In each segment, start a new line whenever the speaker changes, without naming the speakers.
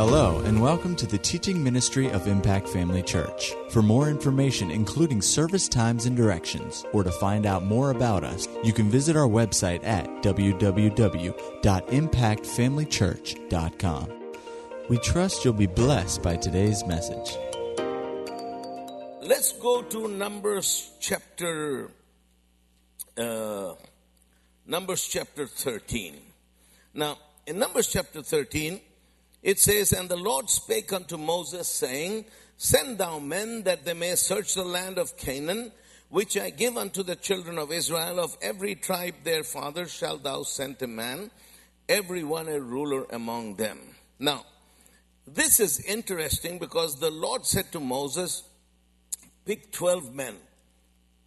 Hello, and welcome to the teaching ministry of Impact Family Church. For more information, including service times and directions, or to find out more about us, you can visit our website at www.impactfamilychurch.com. We trust you'll be blessed by today's message.
Let's go to Numbers chapter uh, Numbers chapter 13. Now, in Numbers chapter 13, it says, And the Lord spake unto Moses, saying, Send thou men that they may search the land of Canaan, which I give unto the children of Israel. Of every tribe their father shalt thou send a man, every one a ruler among them. Now, this is interesting because the Lord said to Moses, Pick 12 men,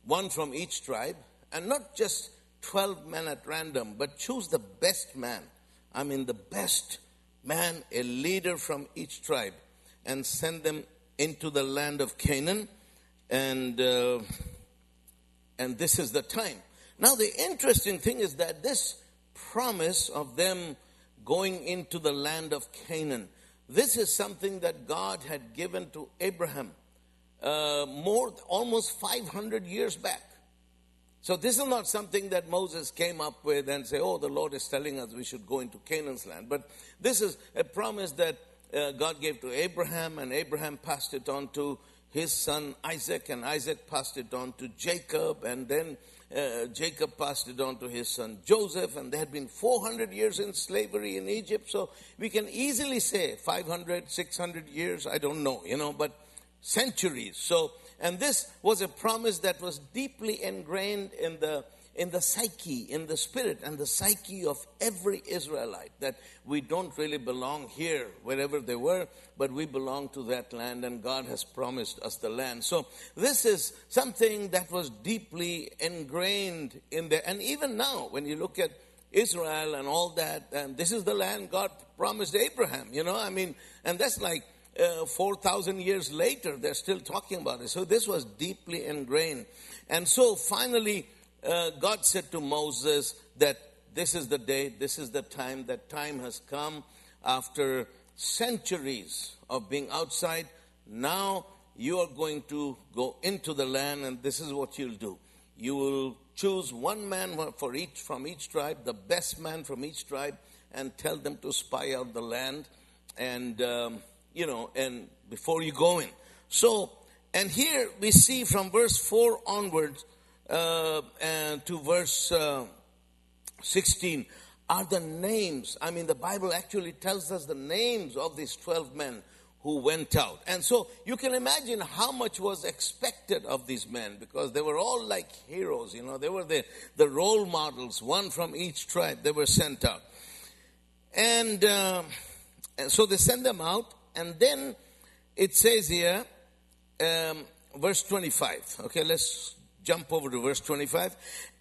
one from each tribe, and not just 12 men at random, but choose the best man. I mean, the best man, a leader from each tribe, and send them into the land of Canaan. And, uh, and this is the time. Now, the interesting thing is that this promise of them going into the land of Canaan, this is something that God had given to Abraham uh, more, almost 500 years back. So this is not something that Moses came up with and say, "Oh, the Lord is telling us we should go into Canaan's land." But this is a promise that uh, God gave to Abraham, and Abraham passed it on to his son Isaac, and Isaac passed it on to Jacob, and then uh, Jacob passed it on to his son Joseph, and there had been 400 years in slavery in Egypt. So we can easily say 500, 600 years, I don't know, you know, but centuries. So and this was a promise that was deeply ingrained in the in the psyche, in the spirit and the psyche of every Israelite that we don't really belong here, wherever they were, but we belong to that land and God has promised us the land. So this is something that was deeply ingrained in there. And even now, when you look at Israel and all that, and this is the land God promised Abraham, you know, I mean, and that's like uh, 4,000 years later, they're still talking about it. So this was deeply ingrained. And so finally, uh, God said to Moses that this is the day, this is the time, that time has come after centuries of being outside. Now you are going to go into the land, and this is what you'll do. You will choose one man for each from each tribe, the best man from each tribe, and tell them to spy out the land. And um, you know, and before you go in. So, and here we see from verse 4 onwards uh, and to verse uh, 16 are the names. I mean, the Bible actually tells us the names of these 12 men who went out. And so you can imagine how much was expected of these men because they were all like heroes, you know, they were the, the role models, one from each tribe, they were sent out. And, uh, and so they sent them out and then it says here, um, verse 25. Okay, let's jump over to verse 25.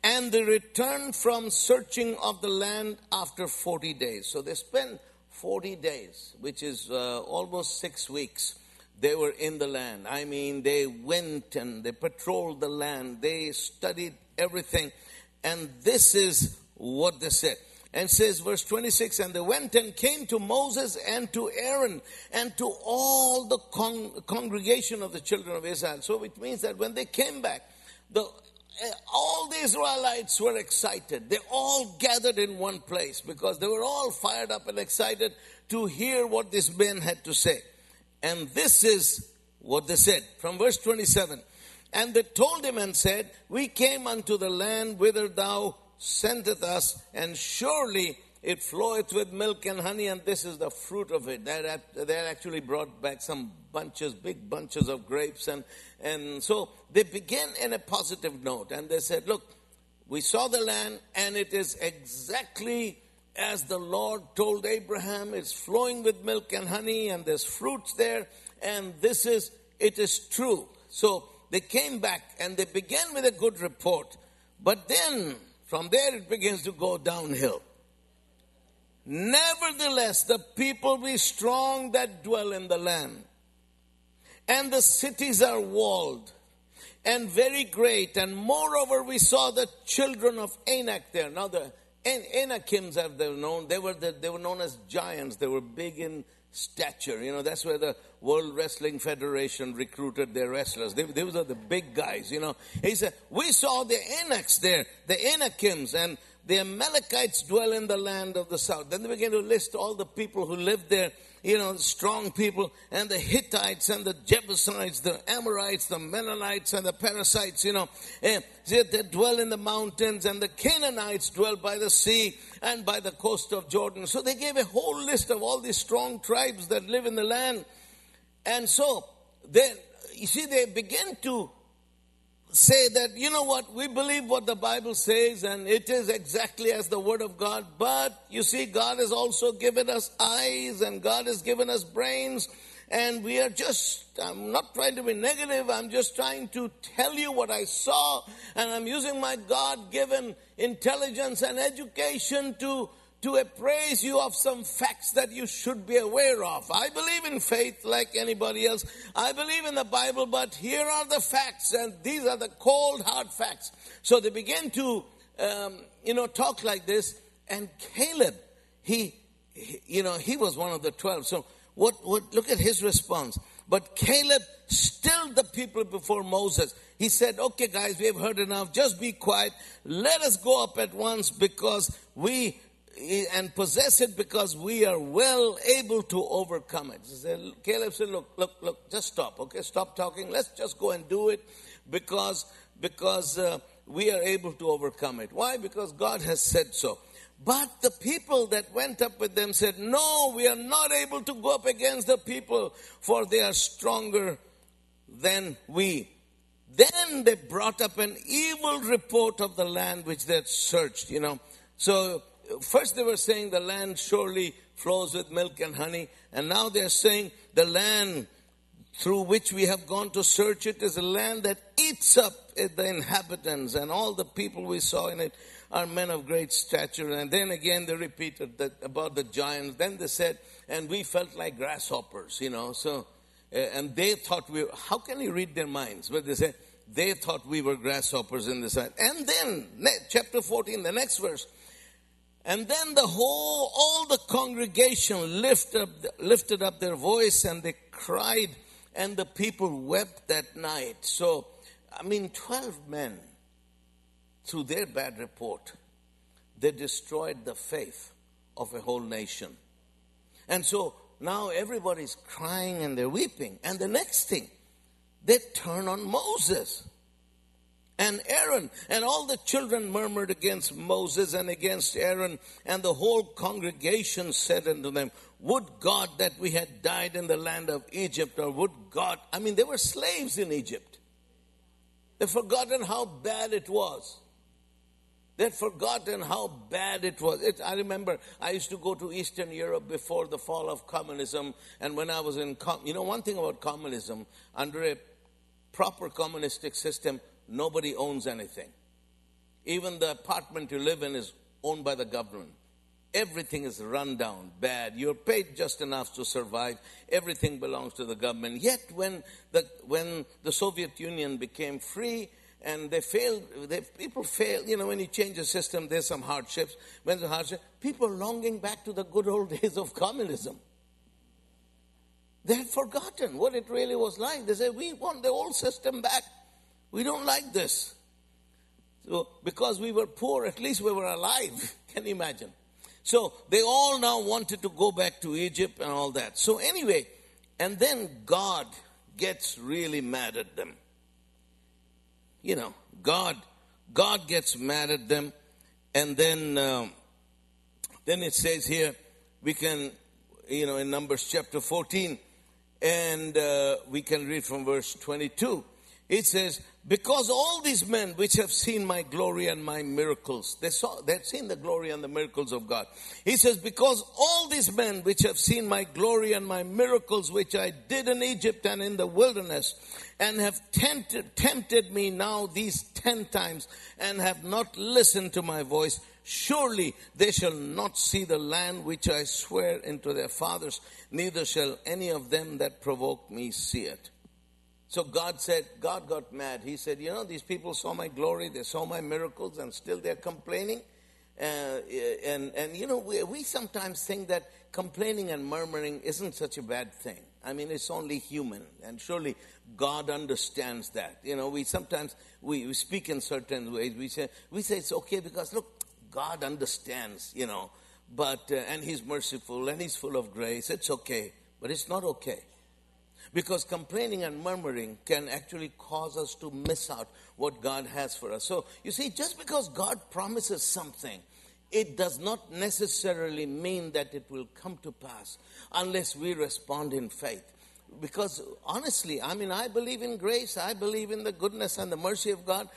And they returned from searching of the land after 40 days. So they spent 40 days, which is uh, almost six weeks. They were in the land. I mean, they went and they patrolled the land. They studied everything. And this is what they said and says verse 26 and they went and came to moses and to aaron and to all the con- congregation of the children of israel. So it means that when they came back the eh, all the israelites were excited. They all gathered in one place because they were all fired up and excited to hear what this man had to say. And this is what they said from verse 27 and they told him and said we came unto the land whither thou sendeth us, and surely it floweth with milk and honey, and this is the fruit of it. They had actually brought back some bunches, big bunches of grapes, and, and so they began in a positive note, and they said, look, we saw the land, and it is exactly as the Lord told Abraham, it's flowing with milk and honey, and there's fruits there, and this is, it is true. So they came back, and they began with a good report, but then from there it begins to go downhill. Nevertheless, the people be strong that dwell in the land, and the cities are walled and very great. And moreover, we saw the children of Anak there. Now, the Anakims, as they were known, they were, the, they were known as giants. They were big in stature. You know, that's where the World Wrestling Federation recruited their wrestlers. They, those are the big guys, you know. He said, we saw the Anaks there, the Anakims, and the Amalekites dwell in the land of the south. Then they began to list all the people who lived there, you know, strong people, and the Hittites and the Jebusites, the Amorites, the Mennonites and the Parasites, you know, eh, and they dwell in the mountains, and the Canaanites dwell by the sea and by the coast of Jordan. So they gave a whole list of all these strong tribes that live in the land. And so, then, you see, they begin to say that, you know what, we believe what the Bible says and it is exactly as the Word of God, but you see, God has also given us eyes and God has given us brains and we are just, I'm not trying to be negative, I'm just trying to tell you what I saw and I'm using my God given intelligence and education to to appraise you of some facts that you should be aware of. I believe in faith like anybody else. I believe in the Bible, but here are the facts, and these are the cold, hard facts. So they began to, um, you know, talk like this. And Caleb, he, he, you know, he was one of the twelve. So what, what, look at his response. But Caleb stilled the people before Moses. He said, okay guys, we have heard enough. Just be quiet. Let us go up at once because we and possess it because we are well able to overcome it. So Caleb said, look, look, look, just stop, okay? Stop talking. Let's just go and do it because, because uh, we are able to overcome it. Why? Because God has said so. But the people that went up with them said, no, we are not able to go up against the people for they are stronger than we. Then they brought up an evil report of the land which they had searched, you know. So first they were saying the land surely flows with milk and honey, and now they're saying the land through which we have gone to search it is a land that eats up the inhabitants, and all the people we saw in it are men of great stature. And then again they repeated that about the giants. Then they said, and we felt like grasshoppers, you know. So, uh, and they thought we. How can you read their minds? But they said they thought we were grasshoppers in the sight. And then chapter fourteen, the next verse. And then the whole, all the congregation lifted up, lifted up their voice and they cried and the people wept that night. So, I mean, 12 men, through their bad report, they destroyed the faith of a whole nation. And so now everybody's crying and they're weeping. And the next thing, they turn on Moses and Aaron. And all the children murmured against Moses and against Aaron. And the whole congregation said unto them, Would God that we had died in the land of Egypt, or would God, I mean, they were slaves in Egypt. They'd forgotten how bad it was. They'd forgotten how bad it was. It, I remember I used to go to Eastern Europe before the fall of communism. And when I was in, com- you know, one thing about communism, under a proper communistic system, nobody owns anything. Even the apartment you live in is owned by the government. Everything is run down, bad. You're paid just enough to survive. Everything belongs to the government. Yet when the, when the Soviet Union became free and they failed, they, people fail, you know, when you change the system, there's some hardships. When there's hardship, people longing back to the good old days of communism. They had forgotten what it really was like. They say, we want the old system back. We don't like this. So, because we were poor, at least we were alive. Can you imagine? So, they all now wanted to go back to Egypt and all that. So, anyway, and then God gets really mad at them. You know, God, God gets mad at them, and then, um, then it says here, we can, you know, in Numbers chapter 14, and uh, we can read from verse 22. It says, because all these men which have seen my glory and my miracles, they saw, they've seen the glory and the miracles of God. He says, because all these men which have seen my glory and my miracles which I did in Egypt and in the wilderness and have tempted, tempted me now these ten times and have not listened to my voice, surely they shall not see the land which I swear unto their fathers, neither shall any of them that provoke me see it. So God said, God got mad. He said, You know, these people saw my glory, they saw my miracles, and still they're complaining. Uh, and, and, you know, we, we sometimes think that complaining and murmuring isn't such a bad thing. I mean, it's only human, and surely God understands that. You know, we sometimes we, we speak in certain ways. We say we say it's okay because look, God understands. You know, but uh, and He's merciful and He's full of grace. It's okay, but it's not okay because complaining and murmuring can actually cause us to miss out what God has for us. So you see, just because God promises something it does not necessarily mean that it will come to pass unless we respond in faith because honestly, I mean, I believe in grace, I believe in the goodness and the mercy of God,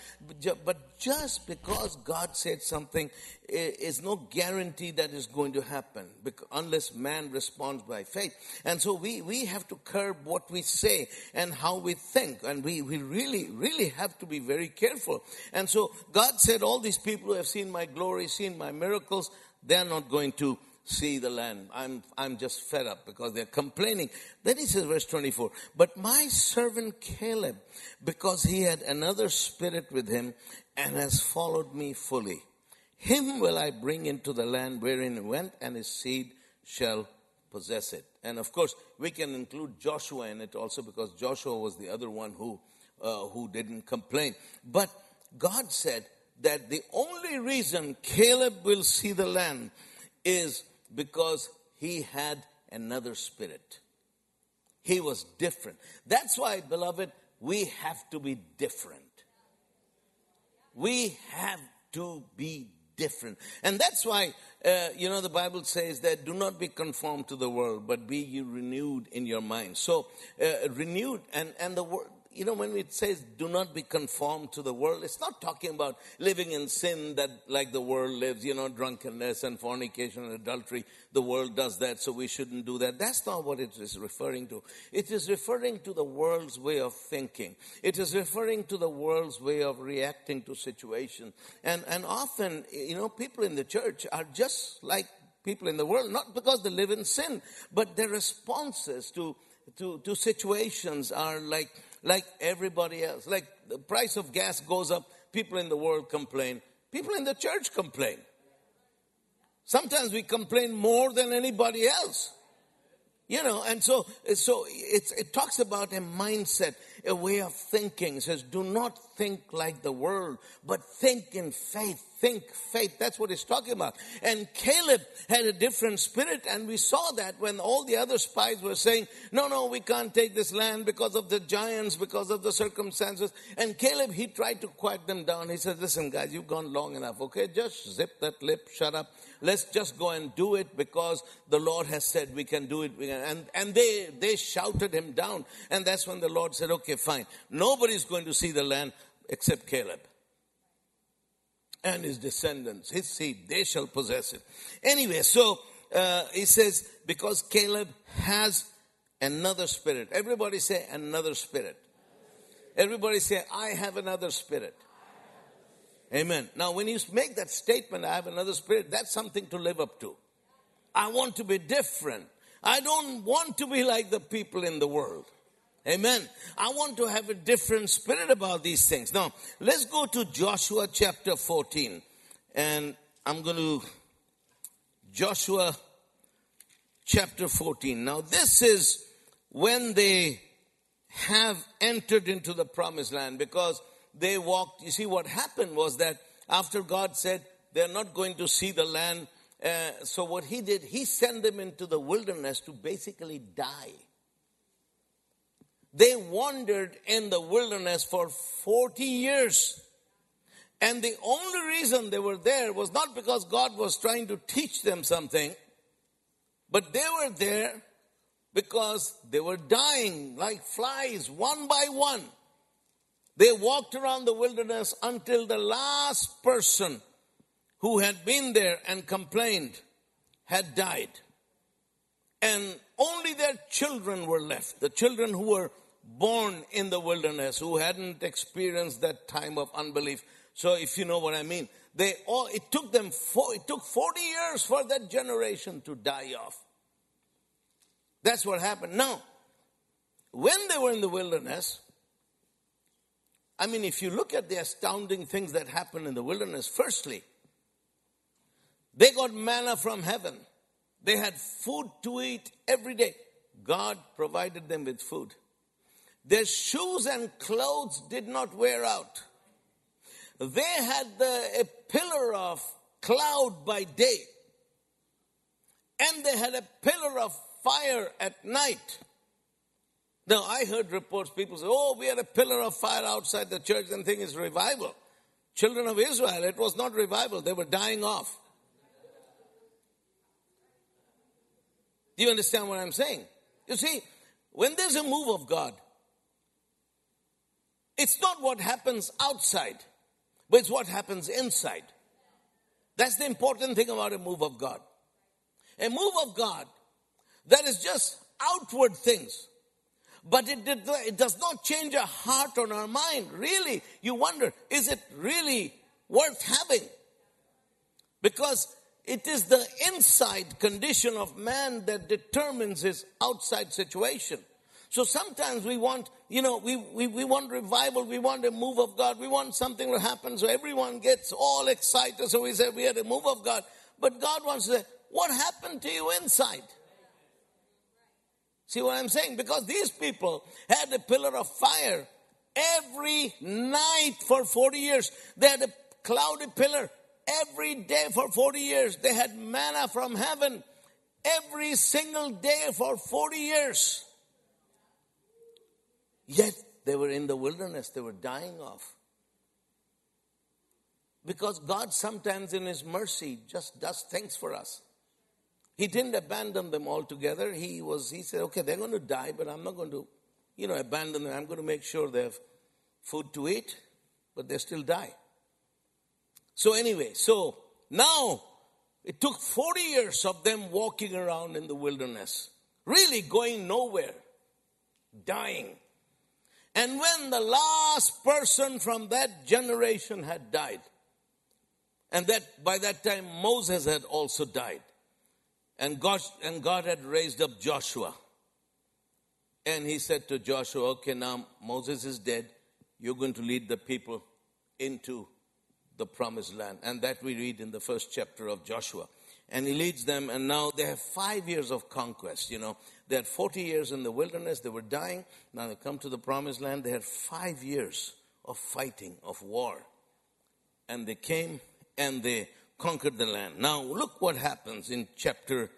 but just because God said something is no guarantee that is going to happen unless man responds by faith. And so we, we have to curb what we say and how we think, and we, we really, really have to be very careful. And so God said, All these people who have seen my glory, seen my miracles, they're not going to see the land. I'm, I'm just fed up because they're complaining. Then he says, verse 24, but my servant Caleb, because he had another spirit with him and has followed me fully, him will I bring into the land wherein he went and his seed shall possess it. And of course, we can include Joshua in it also because Joshua was the other one who, uh, who didn't complain. But God said that the only reason Caleb will see the land is because he had another spirit. He was different. That's why, beloved, we have to be different. We have to be different. And that's why, uh, you know, the Bible says that do not be conformed to the world, but be you renewed in your mind. So, uh, renewed, and, and the word, you know, when it says do not be conformed to the world, it's not talking about living in sin that like the world lives, you know, drunkenness and fornication and adultery. The world does that, so we shouldn't do that. That's not what it is referring to. It is referring to the world's way of thinking. It is referring to the world's way of reacting to situations. And, and often, you know, people in the church are just like people in the world, not because they live in sin, but their responses to, to, to situations are like, like everybody else. Like the price of gas goes up, people in the world complain, people in the church complain. Sometimes we complain more than anybody else. You know, and so, so it talks about a mindset, a way of thinking. It says, do not think like the world, but think in faith. Think faith. That's what he's talking about. And Caleb had a different spirit, and we saw that when all the other spies were saying, no, no, we can't take this land because of the giants, because of the circumstances. And Caleb, he tried to quiet them down. He said, listen, guys, you've gone long enough, okay? Just zip that lip, shut up let's just go and do it because the Lord has said we can do it. And, and they, they shouted him down. And that's when the Lord said, okay, fine. Nobody's going to see the land except Caleb and his descendants, his seed, they shall possess it. Anyway, so uh, he says, because Caleb has another spirit. Everybody say another spirit. Everybody say, I have another spirit. Amen. Now, when you make that statement, I have another spirit, that's something to live up to. I want to be different. I don't want to be like the people in the world. Amen. I want to have a different spirit about these things. Now, let's go to Joshua chapter 14. And I'm going to, Joshua chapter 14. Now, this is when they have entered into the promised land because they walked. You see, what happened was that after God said they're not going to see the land, uh, so what he did, he sent them into the wilderness to basically die. They wandered in the wilderness for 40 years. And the only reason they were there was not because God was trying to teach them something, but they were there because they were dying like flies one by one. They walked around the wilderness until the last person who had been there and complained had died. And only their children were left. The children who were born in the wilderness, who hadn't experienced that time of unbelief. So if you know what I mean, they all, it took them, four, it took 40 years for that generation to die off. That's what happened. Now, when they were in the wilderness, I mean, if you look at the astounding things that happened in the wilderness, firstly, They got manna from heaven. They had food to eat every day. God provided them with food. Their shoes and clothes did not wear out. They had the, a pillar of cloud by day, and they had a pillar of fire at night. Now, I heard reports, people say, oh, we had a pillar of fire outside the church and think it's revival. Children of Israel, it was not revival, they were dying off. Do you understand what I'm saying? You see, when there's a move of God, it's not what happens outside, but it's what happens inside. That's the important thing about a move of God. A move of God that is just outward things, but it, did, it does not change our heart or our mind. Really, you wonder, is it really worth having? Because it is the inside condition of man that determines his outside situation. So sometimes we want, you know, we, we, we want revival, we want a move of God, we want something to happen so everyone gets all excited. So we say we had a move of God. But God wants to say, what happened to you inside? See what I'm saying? Because these people had a pillar of fire every night for 40 years. They had a cloudy pillar every day for 40 years. They had manna from heaven every single day for 40 years. Yet they were in the wilderness, they were dying off. Because God sometimes in His mercy just does things for us. He didn't abandon them altogether. He was, he said, okay, they're going to die, but I'm not going to, you know, abandon them. I'm going to make sure they have food to eat, but they still die. So anyway, so now it took 40 years of them walking around in the wilderness, really going nowhere, dying. And when the last person from that generation had died, and that by that time Moses had also died, and God, and God had raised up Joshua. And he said to Joshua, okay, now Moses is dead. You're going to lead the people into the promised land. And that we read in the first chapter of Joshua. And he leads them, and now they have five years of conquest. You know, they had 40 years in the wilderness, they were dying. Now they come to the promised land, they had five years of fighting, of war. And they came and they conquered the land. Now, look what happens in chapter,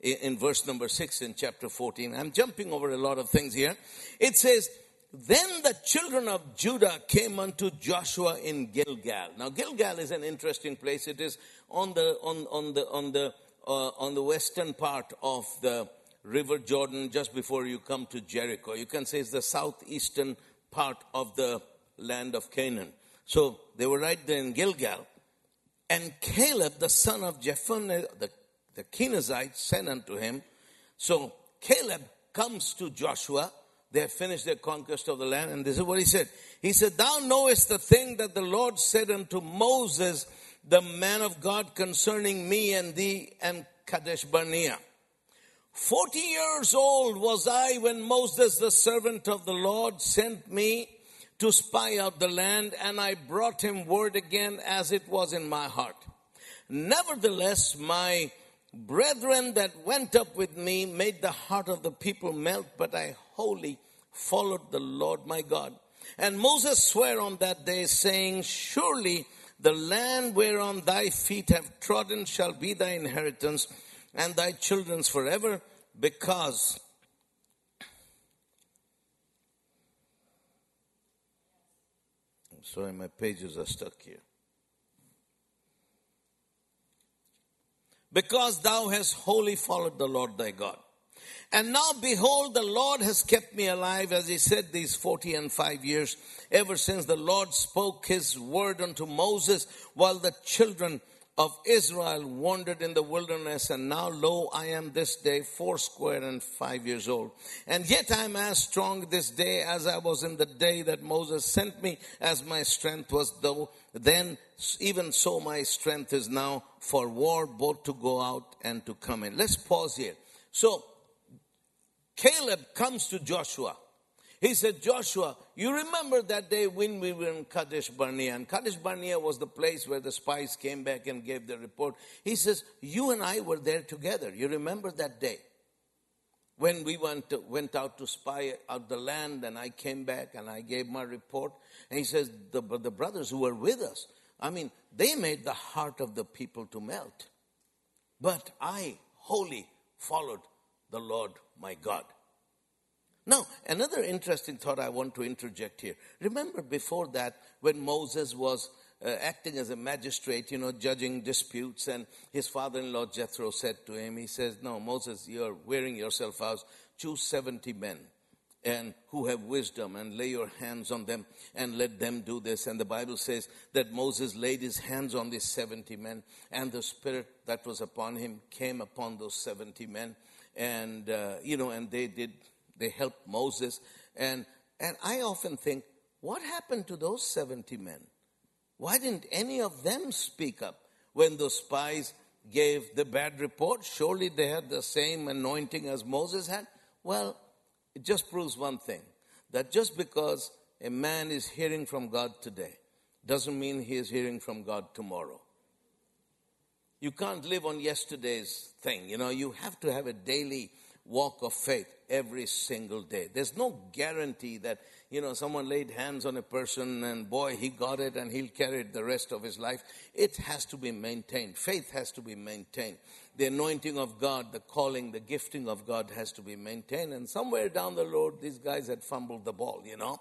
in verse number 6 in chapter 14. I'm jumping over a lot of things here. It says, Then the children of Judah came unto Joshua in Gilgal. Now, Gilgal is an interesting place. It is on the, on, on the, on the, uh, on the western part of the river Jordan just before you come to Jericho. You can say it's the southeastern part of the land of Canaan. So they were right there in Gilgal. And Caleb, the son of Jephunneh, the, the Kenizzite, sent unto him. So Caleb comes to Joshua. They have finished their conquest of the land. And this is what he said. He said, Thou knowest the thing that the Lord said unto Moses, the man of God, concerning me and thee and Kadesh Barnea. Forty years old was I when Moses, the servant of the Lord, sent me to spy out the land, and I brought him word again as it was in my heart. Nevertheless, my brethren that went up with me made the heart of the people melt, but I wholly followed the Lord my God. And Moses swore on that day, saying, Surely the land whereon thy feet have trodden shall be thy inheritance, and thy children's forever, because I'm Sorry, my pages are stuck here. Because thou hast wholly followed the Lord thy God. And now behold, the Lord has kept me alive, as he said, these forty and five years, ever since the Lord spoke his word unto Moses, while the children of Israel wandered in the wilderness, and now lo, I am this day foursquare and five years old. And yet I am as strong this day as I was in the day that Moses sent me, as my strength was though then, even so my strength is now for war, both to go out and to come in. Let's pause here. So, Caleb comes to Joshua. He said, Joshua, you remember that day when we were in Kadesh Barnea, and Kadesh Barnea was the place where the spies came back and gave the report. He says, You and I were there together. You remember that day? When we went, to, went out to spy out the land, and I came back and I gave my report. And he says, the, the brothers who were with us, I mean, they made the heart of the people to melt. But I wholly followed the Lord my God. Now, another interesting thought I want to interject here. Remember before that, when Moses was uh, acting as a magistrate, you know, judging disputes, and his father in law Jethro said to him, He says, No, Moses, you're wearing yourself out. Choose 70 men and who have wisdom and lay your hands on them and let them do this and the bible says that moses laid his hands on these 70 men and the spirit that was upon him came upon those 70 men and uh, you know and they did they helped Moses. And, and I often think, what happened to those 70 men? Why didn't any of them speak up when those spies gave the bad report? Surely they had the same anointing as Moses had. Well, it just proves one thing that just because a man is hearing from God today doesn't mean he is hearing from God tomorrow. You can't live on yesterday's thing. You know, you have to have a daily walk of faith every single day. There's no guarantee that, you know, someone laid hands on a person and boy, he got it and he'll carry it the rest of his life. It has to be maintained. Faith has to be maintained. The anointing of God, the calling, the gifting of God has to be maintained. And somewhere down the road, these guys had fumbled the ball, you know.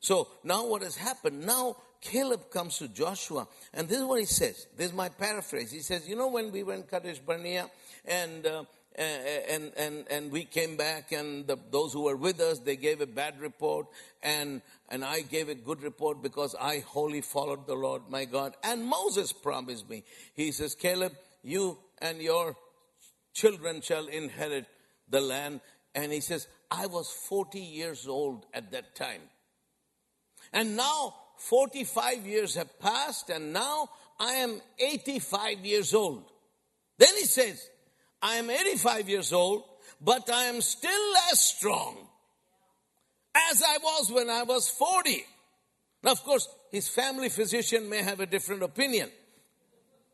So now what has happened? Now Caleb comes to Joshua, and this is what he says. This is my paraphrase. He says, You know, when we went Kadesh Barnea, and uh, and, and, and we came back and the, those who were with us, they gave a bad report and, and I gave a good report because I wholly followed the Lord my God. And Moses promised me, he says, Caleb, you and your children shall inherit the land. And he says, I was 40 years old at that time. And now 45 years have passed and now I am 85 years old. Then he says, I am 85 years old, but I am still as strong as I was when I was 40. Now, of course, his family physician may have a different opinion,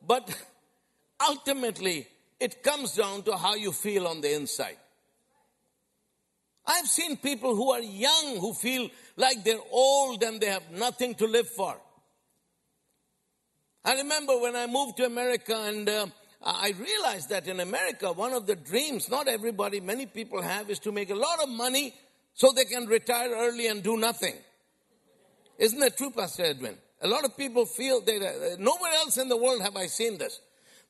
but ultimately, it comes down to how you feel on the inside. I've seen people who are young who feel like they're old and they have nothing to live for. I remember when I moved to America and uh, I realized that in America, one of the dreams, not everybody, many people have, is to make a lot of money so they can retire early and do nothing. Isn't that true, Pastor Edwin? A lot of people feel that uh, nowhere else in the world have I seen this.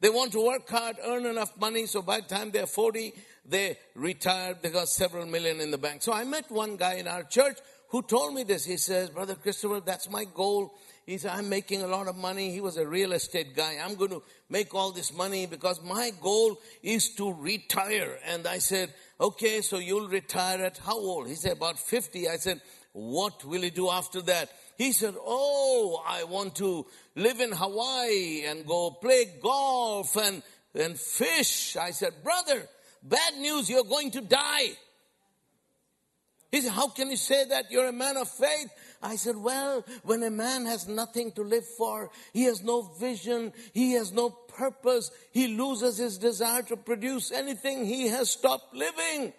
They want to work hard, earn enough money, so by the time they're 40, they retire, they got several million in the bank. So I met one guy in our church who told me this. He says, Brother Christopher, that's my goal. He said, I'm making a lot of money. He was a real estate guy. I'm going to make all this money because my goal is to retire. And I said, okay, so you'll retire at how old? He said, about 50. I said, what will you do after that? He said, oh, I want to live in Hawaii and go play golf and, and fish. I said, brother, bad news, you're going to die. He said, how can you say that? You're a man of faith. I said, well, when a man has nothing to live for, he has no vision, he has no purpose, he loses his desire to produce anything, he has stopped living.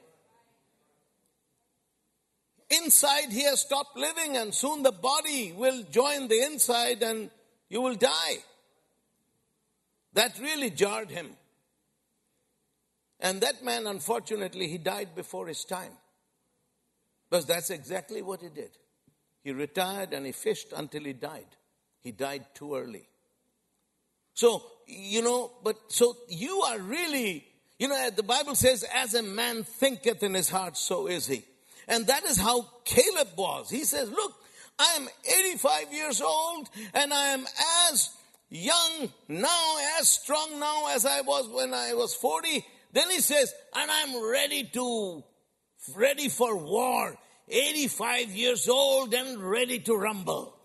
Inside, he has stopped living, and soon the body will join the inside and you will die. That really jarred him. And that man, unfortunately, he died before his time. Because that's exactly what he did. He retired and he fished until he died. He died too early. So, you know, but so you are really, you know, the Bible says, as a man thinketh in his heart, so is he. And that is how Caleb was. He says, look, I am 85 years old and I am as young now, as strong now as I was when I was 40. Then he says, and I'm ready to, ready for war. 85 years old and ready to rumble.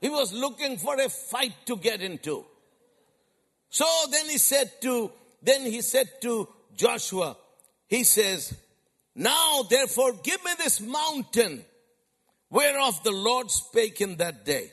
He was looking for a fight to get into. So then he said to, then he said to Joshua, he says, Now therefore give me this mountain whereof the Lord spake in that day.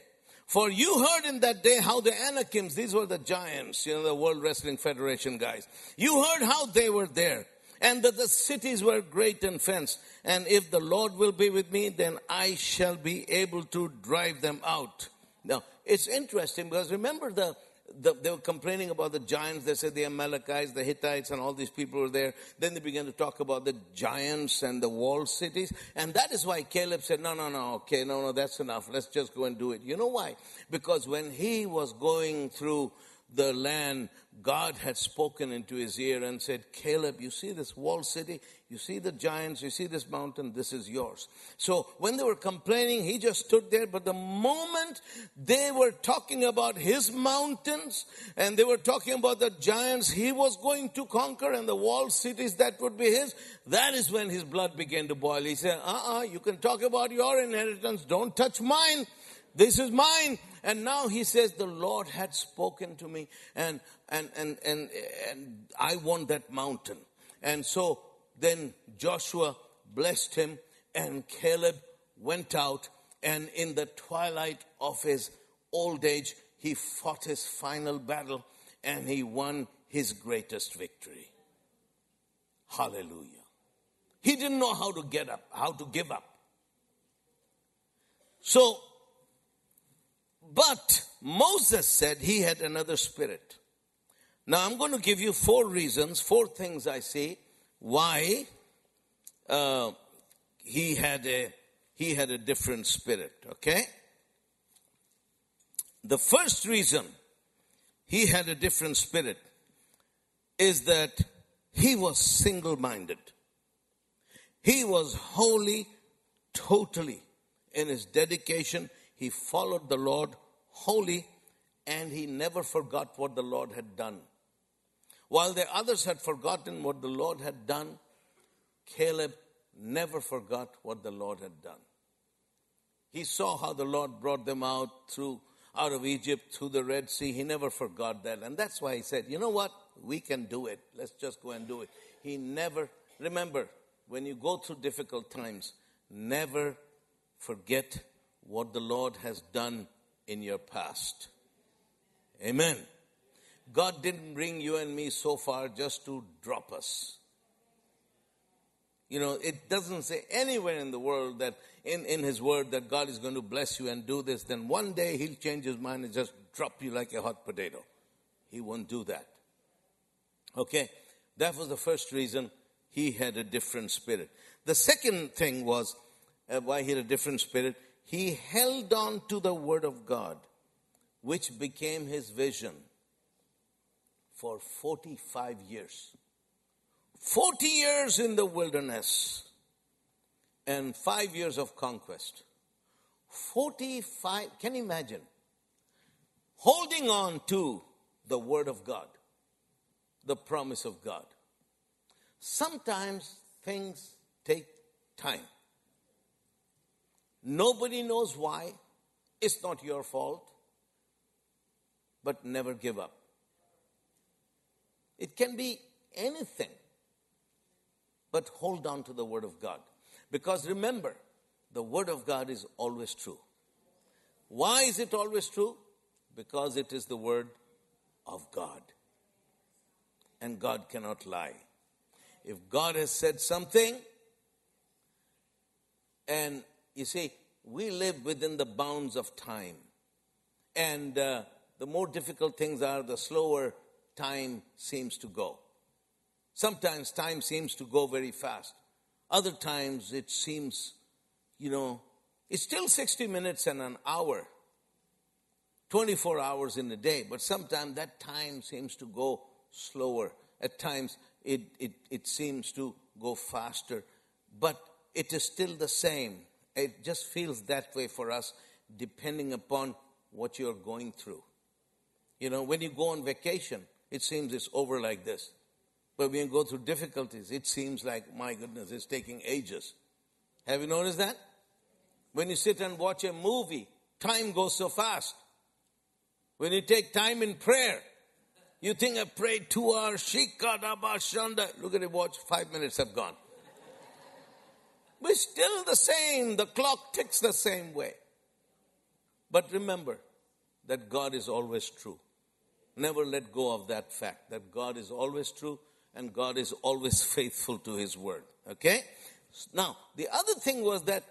For you heard in that day how the Anakims, these were the giants, you know, the World Wrestling Federation guys. You heard how they were there and that the cities were great and fenced. And if the Lord will be with me, then I shall be able to drive them out. Now, it's interesting because remember the, the, they were complaining about the giants. They said the Amalekites, the Hittites, and all these people were there. Then they began to talk about the giants and the walled cities. And that is why Caleb said, no, no, no, okay, no, no, that's enough. Let's just go and do it. You know why? Because when he was going through the land, God had spoken into his ear and said, Caleb, you see this walled city? You see the giants? You see this mountain? This is yours. So when they were complaining, he just stood there. But the moment they were talking about his mountains and they were talking about the giants he was going to conquer and the walled cities that would be his, that is when his blood began to boil. He said, uh uh you can talk about your inheritance. Don't touch mine. This is mine. And now he says, the Lord had spoken to me and, and, and, and, and I want that mountain. And so then Joshua blessed him and Caleb went out and in the twilight of his old age, he fought his final battle and he won his greatest victory. Hallelujah. He didn't know how to get up, how to give up. So but Moses said he had another spirit. Now I'm going to give you four reasons, four things I see why uh, he had a he had a different spirit. Okay. The first reason he had a different spirit is that he was single minded. He was wholly, totally in his dedication. He followed the Lord wholly and he never forgot what the Lord had done. While the others had forgotten what the Lord had done, Caleb never forgot what the Lord had done. He saw how the Lord brought them out through out of Egypt through the Red Sea. He never forgot that. And that's why he said, you know what? We can do it. Let's just go and do it. He never, remember, when you go through difficult times, never forget what the Lord has done in your past. Amen. God didn't bring you and me so far just to drop us. You know, it doesn't say anywhere in the world that, in, in His Word, that God is going to bless you and do this. Then one day He'll change His mind and just drop you like a hot potato. He won't do that. Okay? That was the first reason He had a different spirit. The second thing was uh, why He had a different spirit he held on to the Word of God, which became his vision for 45 years. 40 years in the wilderness and five years of conquest. 45, can you imagine? Holding on to the Word of God, the promise of God. Sometimes things take time. Nobody knows why. It's not your fault. But never give up. It can be anything. But hold on to the Word of God. Because remember, the Word of God is always true. Why is it always true? Because it is the Word of God. And God cannot lie. If God has said something, and you see, we live within the bounds of time. And uh, the more difficult things are, the slower time seems to go. Sometimes time seems to go very fast. Other times it seems, you know, it's still 60 minutes and an hour, 24 hours in a day, but sometimes that time seems to go slower. At times it, it, it seems to go faster, but it is still the same. It just feels that way for us depending upon what you're going through. You know, when you go on vacation, it seems it's over like this. But when you go through difficulties, it seems like, my goodness, it's taking ages. Have you noticed that? When you sit and watch a movie, time goes so fast. When you take time in prayer, you think I prayed two hours, shikadabashanda. Look at it, watch, five minutes have gone. We're still the same. The clock ticks the same way. But remember that God is always true. Never let go of that fact that God is always true and God is always faithful to His word. Okay? Now, the other thing was that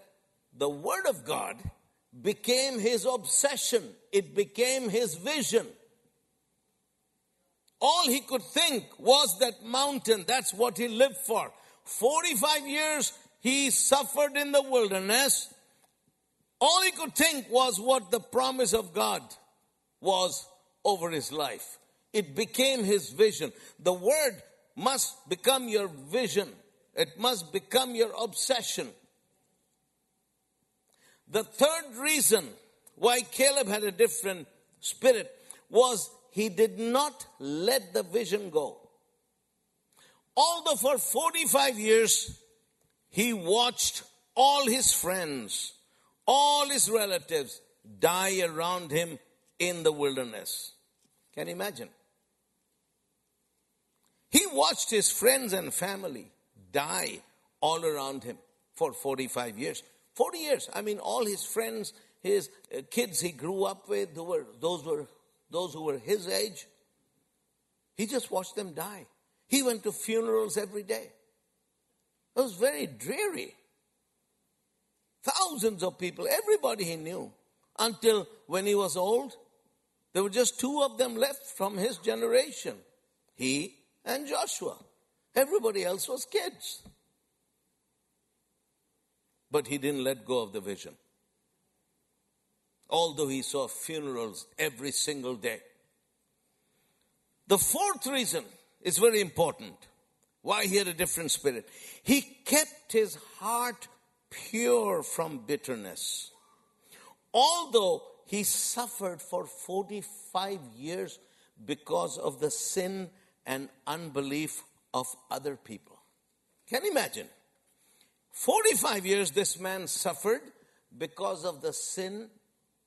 the word of God became his obsession, it became his vision. All he could think was that mountain. That's what he lived for. 45 years he suffered in the wilderness. All he could think was what the promise of God was over his life. It became his vision. The word must become your vision. It must become your obsession. The third reason why Caleb had a different spirit was he did not let the vision go. Although for 45 years he watched all his friends, all his relatives die around him in the wilderness. Can you imagine? He watched his friends and family die all around him for 45 years. 40 years. I mean, all his friends, his uh, kids he grew up with, who were, those, were, those who were his age, he just watched them die. He went to funerals every day. It was very dreary. Thousands of people, everybody he knew, until when he was old, there were just two of them left from his generation he and Joshua. Everybody else was kids but he didn't let go of the vision. Although he saw funerals every single day. The fourth reason is very important why he had a different spirit. He kept his heart pure from bitterness. Although he suffered for 45 years because of the sin and unbelief of other people. Can you imagine? 45 years this man suffered because of the sin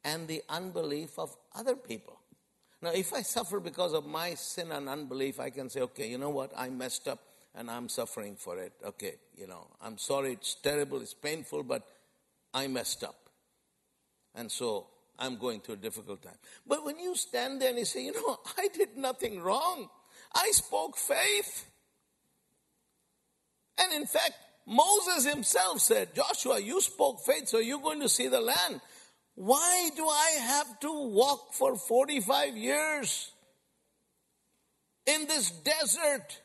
and the unbelief of other people. Now, if I suffer because of my sin and unbelief, I can say, okay, you know what? I messed up and I'm suffering for it. Okay, you know, I'm sorry, it's terrible, it's painful, but I messed up. And so I'm going through a difficult time. But when you stand there and you say, you know, I did nothing wrong, I spoke faith. And in fact, Moses himself said, Joshua, you spoke faith, so you're going to see the land. Why do I have to walk for 45 years in this desert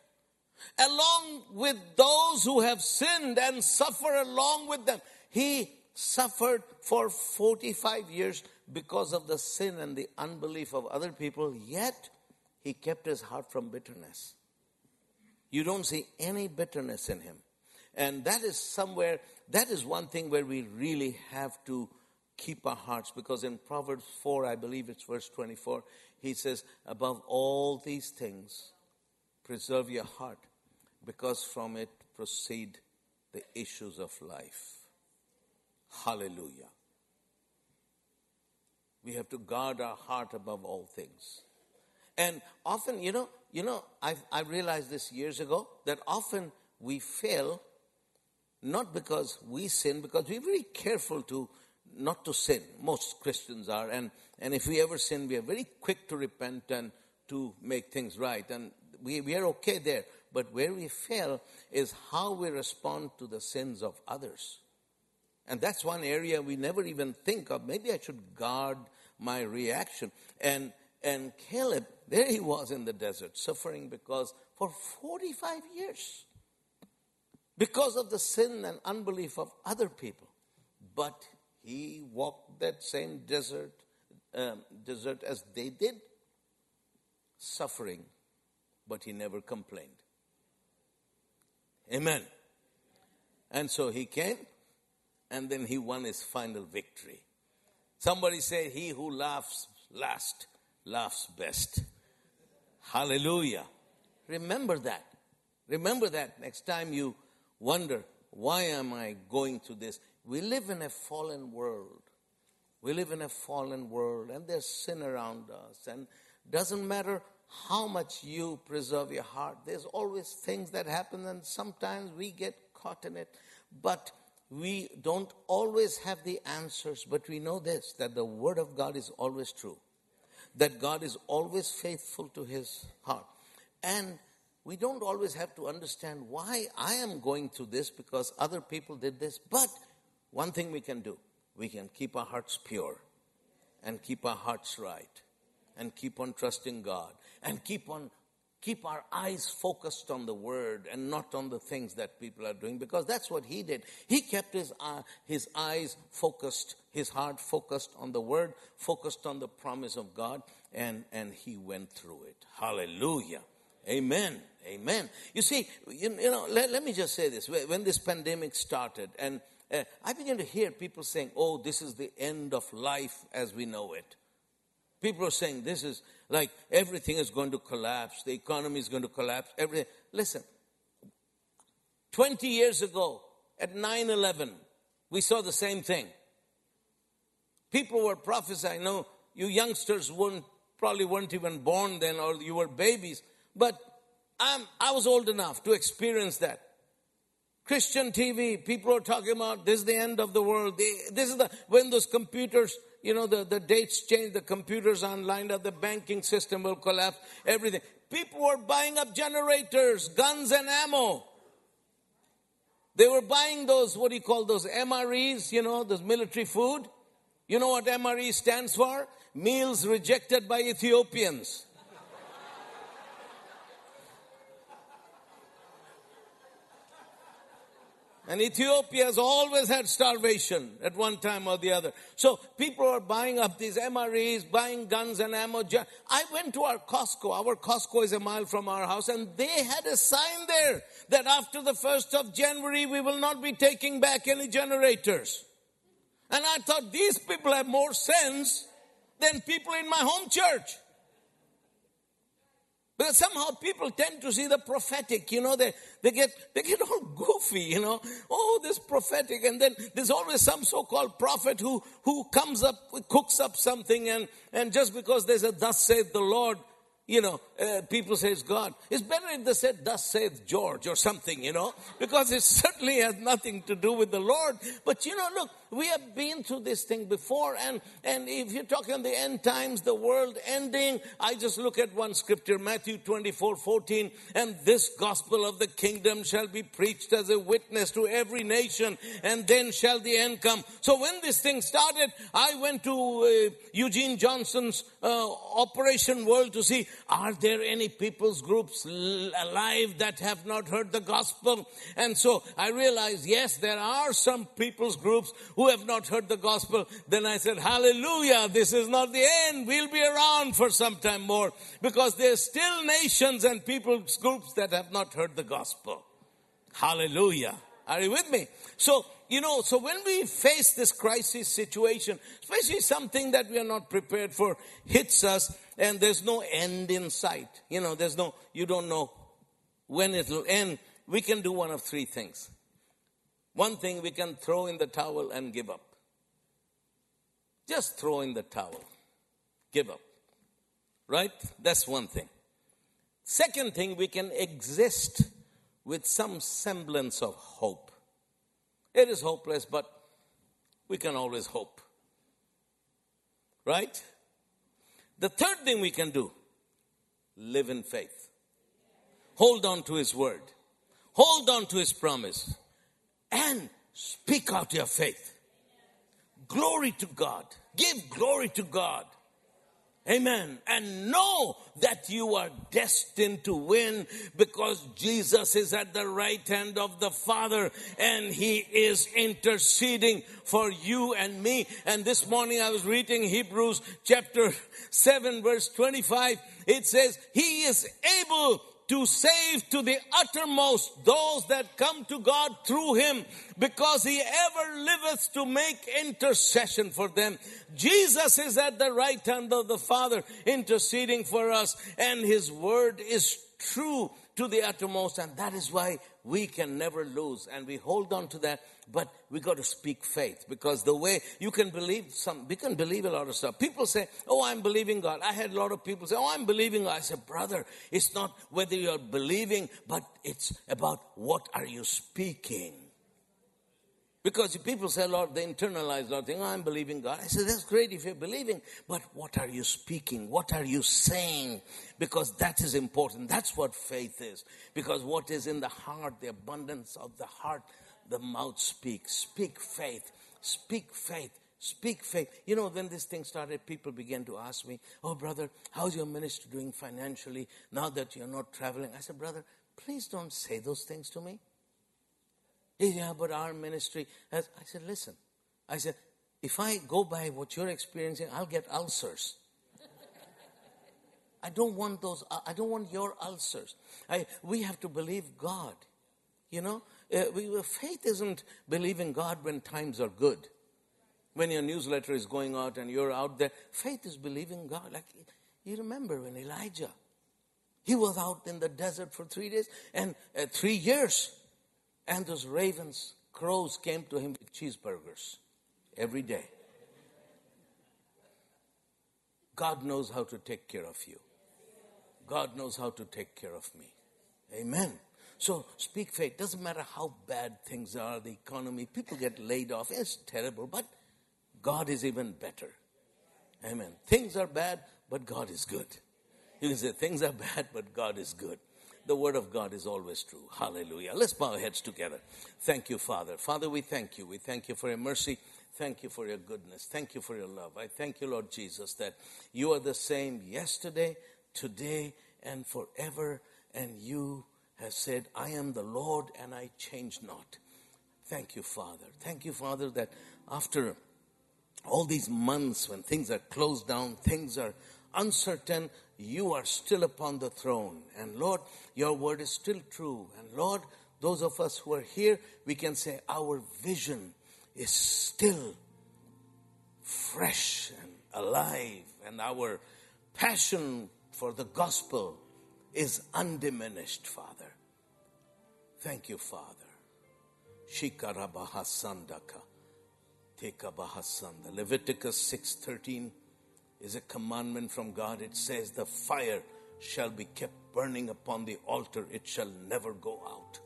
along with those who have sinned and suffer along with them? He suffered for 45 years because of the sin and the unbelief of other people, yet he kept his heart from bitterness. You don't see any bitterness in him. And that is somewhere, that is one thing where we really have to keep our hearts because in Proverbs 4, I believe it's verse 24, he says, Above all these things, preserve your heart because from it proceed the issues of life. Hallelujah. We have to guard our heart above all things. And often, you know, you know, i I realized this years ago that often we fail not because we sin, because we're very careful to not to sin. Most Christians are. And, and if we ever sin, we are very quick to repent and to make things right. And we, we are okay there. But where we fail is how we respond to the sins of others. And that's one area we never even think of. Maybe I should guard my reaction. And, and Caleb, there he was in the desert, suffering because for 45 years because of the sin and unbelief of other people. But he walked that same desert, um, desert as they did, suffering, but he never complained. Amen. And so he came, and then he won his final victory. Somebody said, He who laughs last laughs best. Hallelujah. Remember that. Remember that next time you wonder, why am I going through this? We live in a fallen world. We live in a fallen world and there's sin around us. And doesn't matter how much you preserve your heart, there's always things that happen and sometimes we get caught in it. But we don't always have the answers, but we know this that the Word of God is always true, that God is always faithful to His heart. And we don't always have to understand why I am going through this because other people did this. But one thing we can do we can keep our hearts pure and keep our hearts right and keep on trusting God and keep on keep our eyes focused on the word and not on the things that people are doing because that's what he did. He kept his uh, his eyes focused his heart focused on the word focused on the promise of god and and he went through it. Hallelujah. Amen. Amen. You see you, you know let, let me just say this. When this pandemic started and uh, i began to hear people saying oh this is the end of life as we know it. People are saying this is like everything is going to collapse, the economy is going to collapse, everything. Listen, 20 years ago at 9 11, we saw the same thing. People were prophesying. No, you youngsters weren't, probably weren't even born then, or you were babies. But I'm, I was old enough to experience that. Christian TV, people are talking about this is the end of the world. This is the when those computers you know, the, the dates change, the computers online, the banking system will collapse, everything. People were buying up generators, guns and ammo. They were buying those, what do you call those, MREs, you know, those military food. You know what MRE stands for? Meals rejected by Ethiopians. And Ethiopia has always had starvation at one time or the other. So people are buying up these MREs, buying guns and ammo. I went to our Costco. Our Costco is a mile from our house and they had a sign there that after the 1st of January we will not be taking back any generators. And I thought these people have more sense than people in my home church. But somehow people tend to see the prophetic, you know, they, they get, they get all goofy, you know. Oh, this prophetic. And then there's always some so-called prophet who, who comes up, cooks up something and, and just because there's a thus saith the Lord, you know, uh, people say it's God. It's better if they said, thus saith George or something, you know, because it certainly has nothing to do with the Lord. But you know, look, we have been through this thing before, and, and if you're talking the end times, the world ending, I just look at one scripture, Matthew 24, 14, and this gospel of the kingdom shall be preached as a witness to every nation, and then shall the end come. So when this thing started, I went to uh, Eugene Johnson's uh, Operation World to see, are there any people's groups alive that have not heard the gospel? And so I realized, yes, there are some people's groups who have not heard the gospel, then I said, hallelujah, this is not the end. We'll be around for some time more because there's still nations and people groups that have not heard the gospel. Hallelujah. Are you with me? So, you know, so when we face this crisis situation, especially something that we are not prepared for hits us and there's no end in sight. You know, there's no, you don't know when it'll end. We can do one of three things. One thing we can throw in the towel and give up. Just throw in the towel. Give up. Right? That's one thing. Second thing, we can exist with some semblance of hope. It is hopeless, but we can always hope. Right? The third thing we can do, live in faith. Hold on to His word. Hold on to His promise and speak out your faith. Glory to God. Give glory to God. Amen. And know that you are destined to win because Jesus is at the right hand of the Father and He is interceding for you and me. And this morning I was reading Hebrews chapter 7 verse 25. It says, He is able to save to the uttermost those that come to God through him because he ever liveth to make intercession for them. Jesus is at the right hand of the Father interceding for us and his word is true to the uttermost and that is why we can never lose and we hold on to that but we got to speak faith because the way you can believe some, we can believe a lot of stuff. People say, Oh, I'm believing God. I had a lot of people say, Oh, I'm believing God. I said, Brother, it's not whether you're believing, but it's about what are you speaking. Because people say, Lord, they internalize Lord, think, oh, I'm believing God. I say, that's great if you're believing, but what are you speaking? What are you saying? Because that is important. That's what faith is. Because what is in the heart, the abundance of the heart, the mouth speaks. Speak faith. Speak faith. Speak faith. You know, when this thing started, people began to ask me, Oh, brother, how's your ministry doing financially now that you're not traveling? I said, Brother, please don't say those things to me. Yeah, but our ministry has. I said, Listen, I said, if I go by what you're experiencing, I'll get ulcers. I don't want those, I don't want your ulcers. I, we have to believe God. You know, uh, we, faith isn't believing God when times are good when your newsletter is going out and you're out there, faith is believing God. Like you remember when Elijah, he was out in the desert for three days and uh, three years, and those ravens, crows came to him with cheeseburgers every day. God knows how to take care of you. God knows how to take care of me. Amen. So speak faith. Doesn't matter how bad things are, the economy, people get laid off. It's terrible, but God is even better. Amen. Things are bad, but God is good. You can say things are bad, but God is good. The word of God is always true. Hallelujah. Let's bow our heads together. Thank you, Father. Father, we thank you. We thank you for your mercy. Thank you for your goodness. Thank you for your love. I thank you, Lord Jesus, that you are the same yesterday, today, and forever. And you have said, I am the Lord and I change not. Thank you, Father. Thank you, Father, that after all these months when things are closed down, things are uncertain, you are still upon the throne. And Lord, your word is still true. And Lord, those of us who are here, we can say our vision is still fresh and alive, and our passion for the gospel is undiminished, Father. Thank you, Father. Shikarabahasandaka. The Leviticus 6:13 is a commandment from God. It says, "The fire shall be kept burning upon the altar; it shall never go out."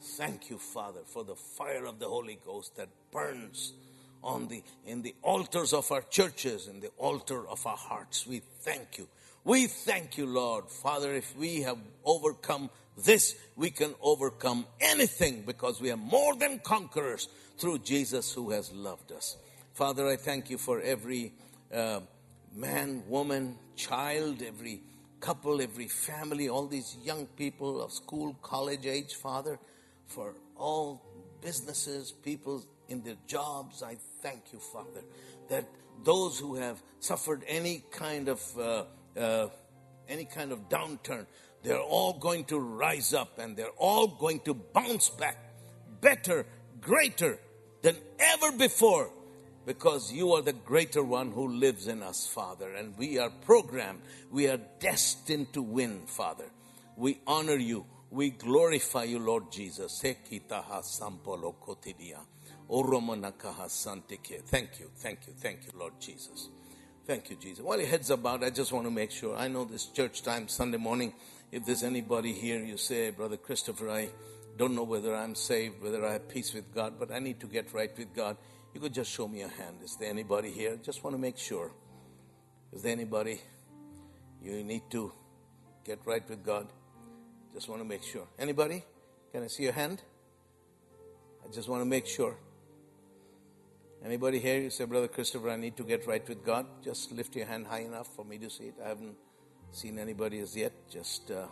Thank you, Father, for the fire of the Holy Ghost that burns on the in the altars of our churches, in the altar of our hearts. We thank you. We thank you, Lord. Father, if we have overcome this, we can overcome anything because we are more than conquerors through Jesus who has loved us. Father, I thank you for every uh, man, woman, child, every couple, every family, all these young people of school, college age, Father, for all businesses, people in their jobs. I thank you, Father, that those who have suffered any kind of uh, uh, any kind of downturn, they're all going to rise up and they're all going to bounce back better, greater than ever before because you are the greater one who lives in us, Father. And we are programmed, we are destined to win, Father. We honor you, we glorify you, Lord Jesus. Thank you, thank you, thank you, Lord Jesus. Thank you, Jesus. While your heads about, I just want to make sure. I know this church time, Sunday morning, if there's anybody here, you say, Brother Christopher, I don't know whether I'm saved, whether I have peace with God, but I need to get right with God. You could just show me a hand. Is there anybody here? Just want to make sure. Is there anybody you need to get right with God? Just want to make sure. Anybody? Can I see your hand? I just want to make sure. Anybody here? You say, Brother Christopher, I need to get right with God. Just lift your hand high enough for me to see it. I haven't seen anybody as yet. Just uh,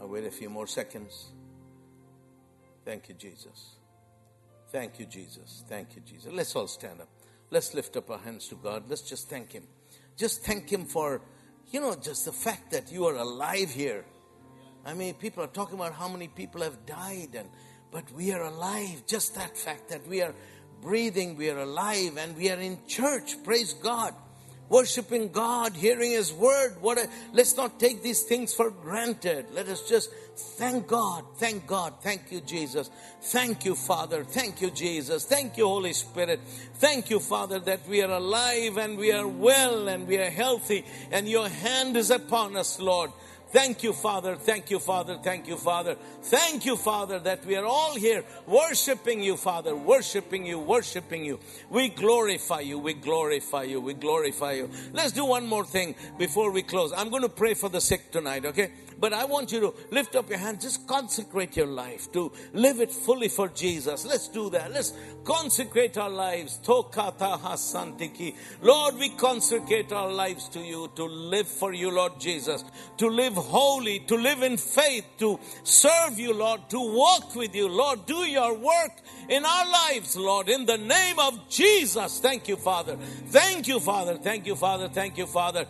I'll wait a few more seconds. Thank you, Jesus. Thank you, Jesus. Thank you, Jesus. Let's all stand up. Let's lift up our hands to God. Let's just thank Him. Just thank Him for, you know, just the fact that you are alive here. I mean, people are talking about how many people have died, and but we are alive. Just that fact that we are breathing, we are alive, and we are in church. Praise God worshiping God, hearing His word. What a, let's not take these things for granted. Let us just thank God, thank God, thank you, Jesus. Thank you, Father. Thank you, Jesus. Thank you, Holy Spirit. Thank you, Father, that we are alive and we are well and we are healthy and your hand is upon us, Lord. Thank you, Father. Thank you, Father. Thank you, Father. Thank you, Father, that we are all here worshiping you, Father, worshiping you, worshiping you. We glorify you. We glorify you. We glorify you. Let's do one more thing before we close. I'm going to pray for the sick tonight, okay? But I want you to lift up your hand, just consecrate your life to live it fully for Jesus. Let's do that. Let's consecrate our lives. Lord, we consecrate our lives to you to live for you, Lord Jesus, to live holy, to live in faith, to serve you, Lord, to walk with you, Lord. Do your work in our lives, Lord, in the name of Jesus. Thank you, Father. Thank you, Father. Thank you, Father. Thank you, Father.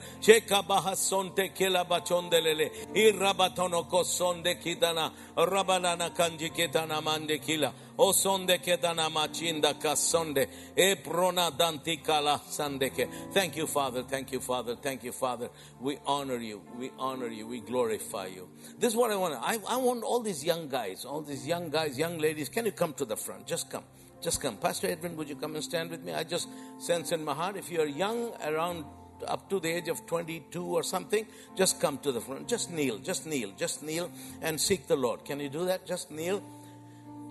Irabatono kosonde kidana. Rabanana kanji ketana mande kila. O sonde kedana machinda kasonde. E prona dantikala sandeke. Thank you, Father. Thank you, Father. Thank you, Father. We honor you. We honor you. We glorify you. This is what I want. I, I want all these young guys, all these young guys, young ladies. Can you come to the front? Just come. Just come. Pastor Edwin, would you come and stand with me? I just sense in my heart, if you're young, around up to the age of 22 or something, just come to the front. Just kneel, just kneel, just kneel and seek the Lord. Can you do that? Just kneel.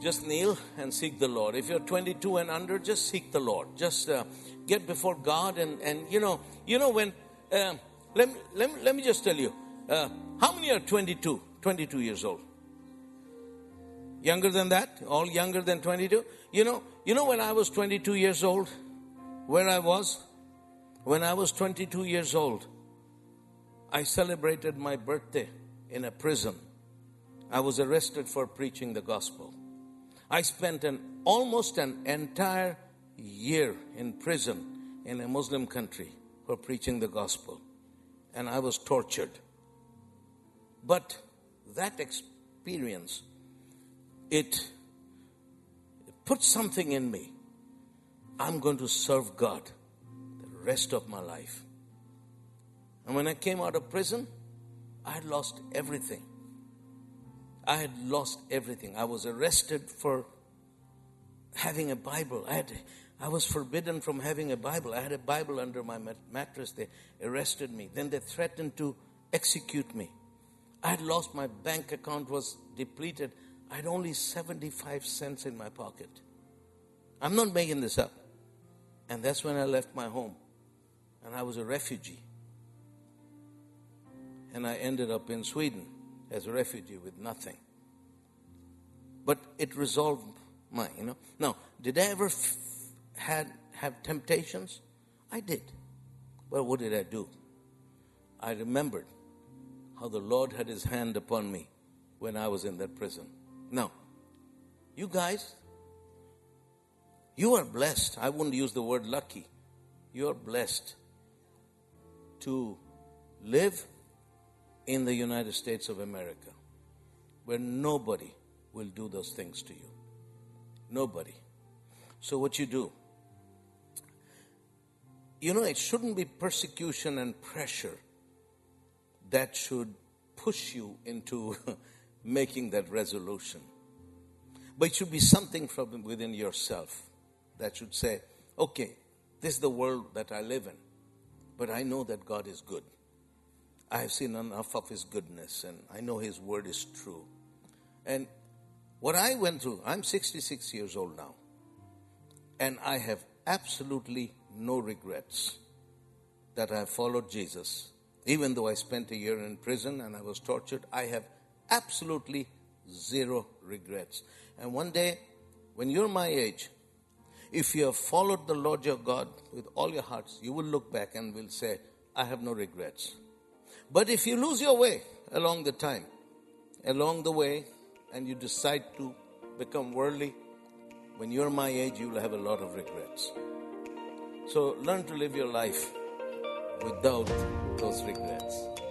Just kneel and seek the Lord. If you're 22 and under, just seek the Lord. Just uh, get before God and, and you know, you know when, uh, let, me, let, me, let me just tell you, uh, how many are 22, 22 years old? Younger than that? All younger than 22? You know, you know when I was 22 years old, where I was? When I was 22 years old, I celebrated my birthday in a prison. I was arrested for preaching the gospel. I spent an almost an entire year in prison in a Muslim country for preaching the gospel. And I was tortured. But that experience, it, put something in me. I'm going to serve God rest of my life. And when I came out of prison, I had lost everything. I had lost everything. I was arrested for having a Bible. I had, I was forbidden from having a Bible. I had a Bible under my mattress. They arrested me. Then they threatened to execute me. I had lost my bank account was depleted. I had only 75 cents in my pocket. I'm not making this up. And that's when I left my home. And I was a refugee. And I ended up in Sweden as a refugee with nothing. But it resolved my, you know. Now, did I ever f- had have temptations? I did. But what did I do? I remembered how the Lord had his hand upon me when I was in that prison. Now, you guys, you are blessed. I wouldn't use the word lucky. You are blessed to live in the United States of America where nobody will do those things to you. Nobody. So, what you do, you know, it shouldn't be persecution and pressure that should push you into making that resolution. But it should be something from within yourself that should say, okay, this is the world that I live in, but I know that God is good. I have seen enough of His goodness, and I know His word is true. And what I went through, I'm 66 years old now, and I have absolutely no regrets that I have followed Jesus. Even though I spent a year in prison and I was tortured, I have absolutely zero regrets. And one day, when you're my age, if you have followed the Lord your God with all your hearts, you will look back and will say, I have no regrets. But if you lose your way along the time, along the way, and you decide to become worldly, when you're my age, you will have a lot of regrets. So learn to live your life without those regrets.